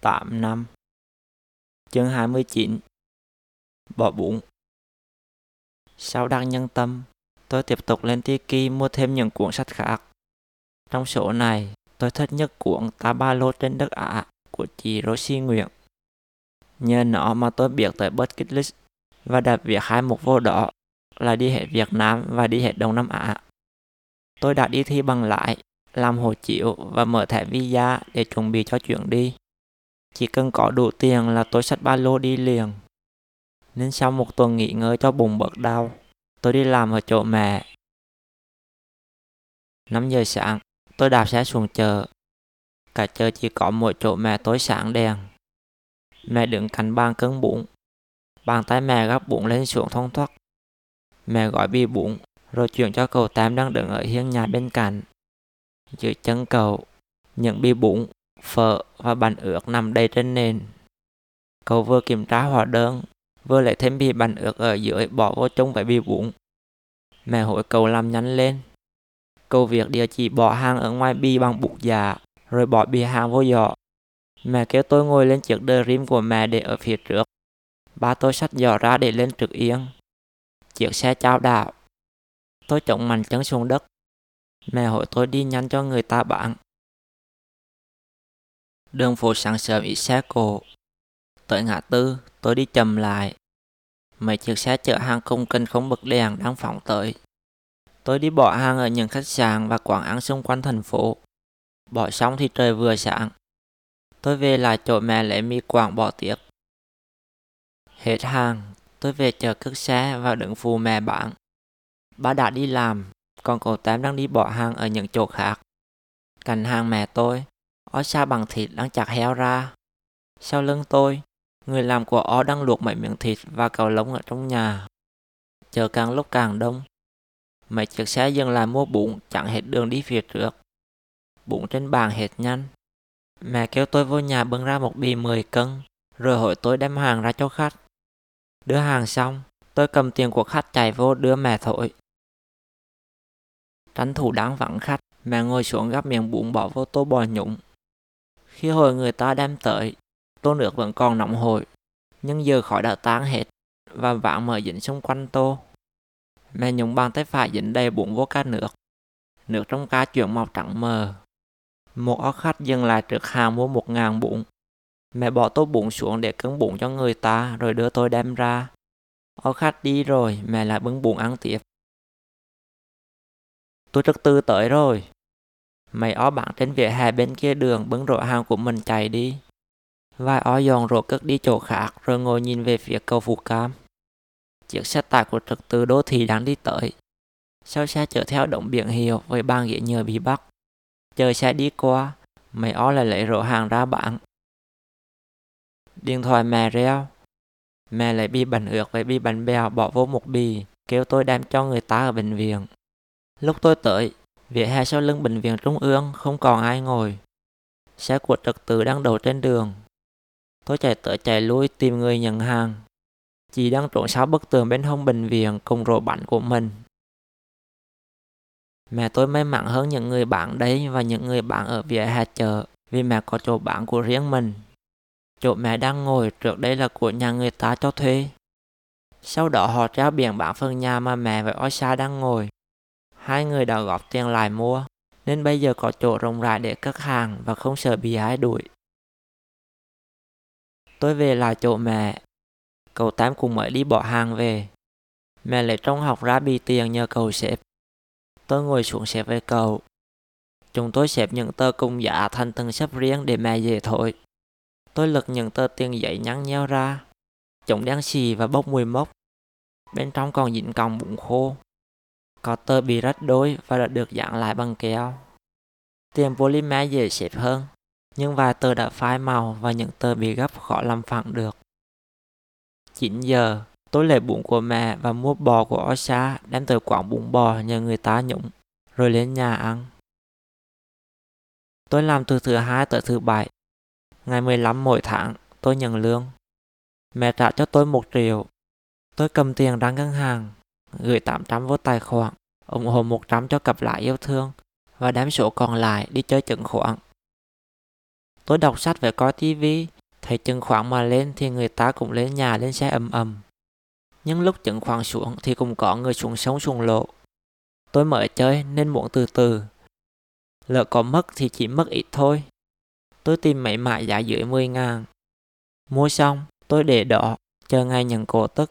8 năm Chương 29 Bỏ bụng Sau đăng nhân tâm, tôi tiếp tục lên Tiki mua thêm những cuốn sách khác. Trong số này, tôi thích nhất cuốn Ta Ba Lô trên đất Ả của chị Rosie Nguyễn. Nhờ nó mà tôi biết tới bucket list và đặt việc hai mục vô đó là đi hết Việt Nam và đi hết Đông Nam Á. Tôi đã đi thi bằng lại làm hộ chiếu và mở thẻ visa để chuẩn bị cho chuyến đi. Chỉ cần có đủ tiền là tôi xách ba lô đi liền. Nên sau một tuần nghỉ ngơi cho bụng bớt đau, tôi đi làm ở chỗ mẹ. 5 giờ sáng, tôi đạp xe xuống chợ. Cả chợ chỉ có mỗi chỗ mẹ tối sáng đèn. Mẹ đứng cạnh bàn cân bụng. Bàn tay mẹ gắp bụng lên xuống thông thoát. Mẹ gọi bì bụng, rồi chuyển cho cậu Tam đang đứng ở hiên nhà bên cạnh. Dưới chân cậu, những bì bụng, phở và bánh ướt nằm đầy trên nền. Cậu vừa kiểm tra hóa đơn, vừa lấy thêm bì bánh ướt ở dưới bỏ vô chung với bì bún. Mẹ hỏi cậu làm nhanh lên. Cậu việc địa chỉ bỏ hàng ở ngoài bì bằng bụng giả, rồi bỏ bì hàng vô giỏ. Mẹ kêu tôi ngồi lên chiếc dream của mẹ để ở phía trước. Ba tôi xách giỏ ra để lên trực yên. Chiếc xe trao đảo. Tôi chống mạnh chân xuống đất. Mẹ hỏi tôi đi nhanh cho người ta bạn. Đường phố sáng sớm ít xe cổ. Tới ngã tư, tôi đi chậm lại. Mấy chiếc xe chở hàng không kênh không bật đèn đang phóng tới. Tôi đi bỏ hàng ở những khách sạn và quán ăn xung quanh thành phố. Bỏ xong thì trời vừa sáng. Tôi về lại chỗ mẹ lấy mì quảng bỏ tiếp. Hết hàng, tôi về chờ cất xe và đứng phù mẹ bạn. Ba đã đi làm, còn cậu Tám đang đi bỏ hàng ở những chỗ khác. Cạnh hàng mẹ tôi, ó xa bằng thịt đang chặt heo ra. Sau lưng tôi, người làm của ó đang luộc mấy miếng thịt và cầu lông ở trong nhà. Chờ càng lúc càng đông. Mấy chiếc xe dừng lại mua bụng chẳng hết đường đi phía trước. Bụng trên bàn hết nhanh. Mẹ kêu tôi vô nhà bưng ra một bì 10 cân, rồi hỏi tôi đem hàng ra cho khách. Đưa hàng xong, tôi cầm tiền của khách chạy vô đưa mẹ thổi. Tranh thủ đáng vắng khách, mẹ ngồi xuống gắp miệng bún bỏ vô tô bò nhũng. Khi hồi người ta đem tới, tô nước vẫn còn nóng hổi, nhưng giờ khỏi đã tan hết và vạn mở dính xung quanh tô. Mẹ nhúng bàn tay phải dính đầy bụng vô ca nước. Nước trong ca chuyển màu trắng mờ. Một ó khách dừng lại trước hàng mua một ngàn bụng, Mẹ bỏ tô bụng xuống để cân bụng cho người ta rồi đưa tôi đem ra. Ó khách đi rồi, mẹ lại bưng bụng ăn tiếp. Tôi rất tư tới rồi. Mày ó bạn trên vỉa hè bên kia đường bưng rổ hàng của mình chạy đi. Vài ó dọn rổ cất đi chỗ khác rồi ngồi nhìn về phía cầu Phú Cam. Chiếc xe tải của trực từ đô thị đang đi tới. Sau xe chở theo động biển hiệu với bàn ghế nhờ bị bắt. Chờ xe đi qua, mày ó lại lấy rổ hàng ra bán. Điện thoại mẹ reo. Mẹ lấy bi bánh ướt với bi bánh bèo bỏ vô một bì, kêu tôi đem cho người ta ở bệnh viện. Lúc tôi tới, vỉa hè sau lưng bệnh viện Trung ương, không còn ai ngồi. Xe của trật tự đang đổ trên đường. Tôi chạy tới chạy lui tìm người nhận hàng. Chị đang trốn sau bức tường bên hông bệnh viện cùng rổ bánh của mình. Mẹ tôi may mắn hơn những người bạn đấy và những người bạn ở vỉa hè chợ vì mẹ có chỗ bạn của riêng mình. Chỗ mẹ đang ngồi trước đây là của nhà người ta cho thuê. Sau đó họ treo biển bán phần nhà mà mẹ và Osa đang ngồi. Hai người đã góp tiền lại mua, nên bây giờ có chỗ rộng rãi để cất hàng và không sợ bị ai đuổi. Tôi về lại chỗ mẹ. Cậu Tám cùng mới đi bỏ hàng về. Mẹ lấy trong học ra bị tiền nhờ cậu xếp. Tôi ngồi xuống xếp với cậu. Chúng tôi xếp những tờ cung giá thành từng xếp riêng để mẹ dễ thổi. Tôi lật những tờ tiền giấy nhăn nheo ra. Chúng đen xì và bốc mùi mốc. Bên trong còn dính còng bụng khô. Có tờ bị rách đôi và đã được dán lại bằng keo. Tiền polymer dễ xếp hơn, nhưng vài tờ đã phai màu và những tờ bị gấp khó làm phẳng được. 9 giờ, tôi lấy bún của mẹ và mua bò của Osa đem tới quán bún bò nhờ người ta nhũng, rồi lên nhà ăn. Tôi làm từ thứ hai tới thứ bảy. Ngày 15 mỗi tháng, tôi nhận lương. Mẹ trả cho tôi một triệu. Tôi cầm tiền ra ngân hàng, gửi 800 vô tài khoản, ủng hộ 100 cho cặp lại yêu thương và đem số còn lại đi chơi chứng khoán. Tôi đọc sách về coi tivi, thấy chứng khoán mà lên thì người ta cũng lên nhà lên xe ầm ầm. Nhưng lúc chứng khoán xuống thì cũng có người xuống sống xuống lộ. Tôi mới chơi nên muốn từ từ. Lỡ có mất thì chỉ mất ít thôi. Tôi tìm mấy mại giá dưới 10 ngàn. Mua xong, tôi để đó, chờ ngày nhận cổ tức.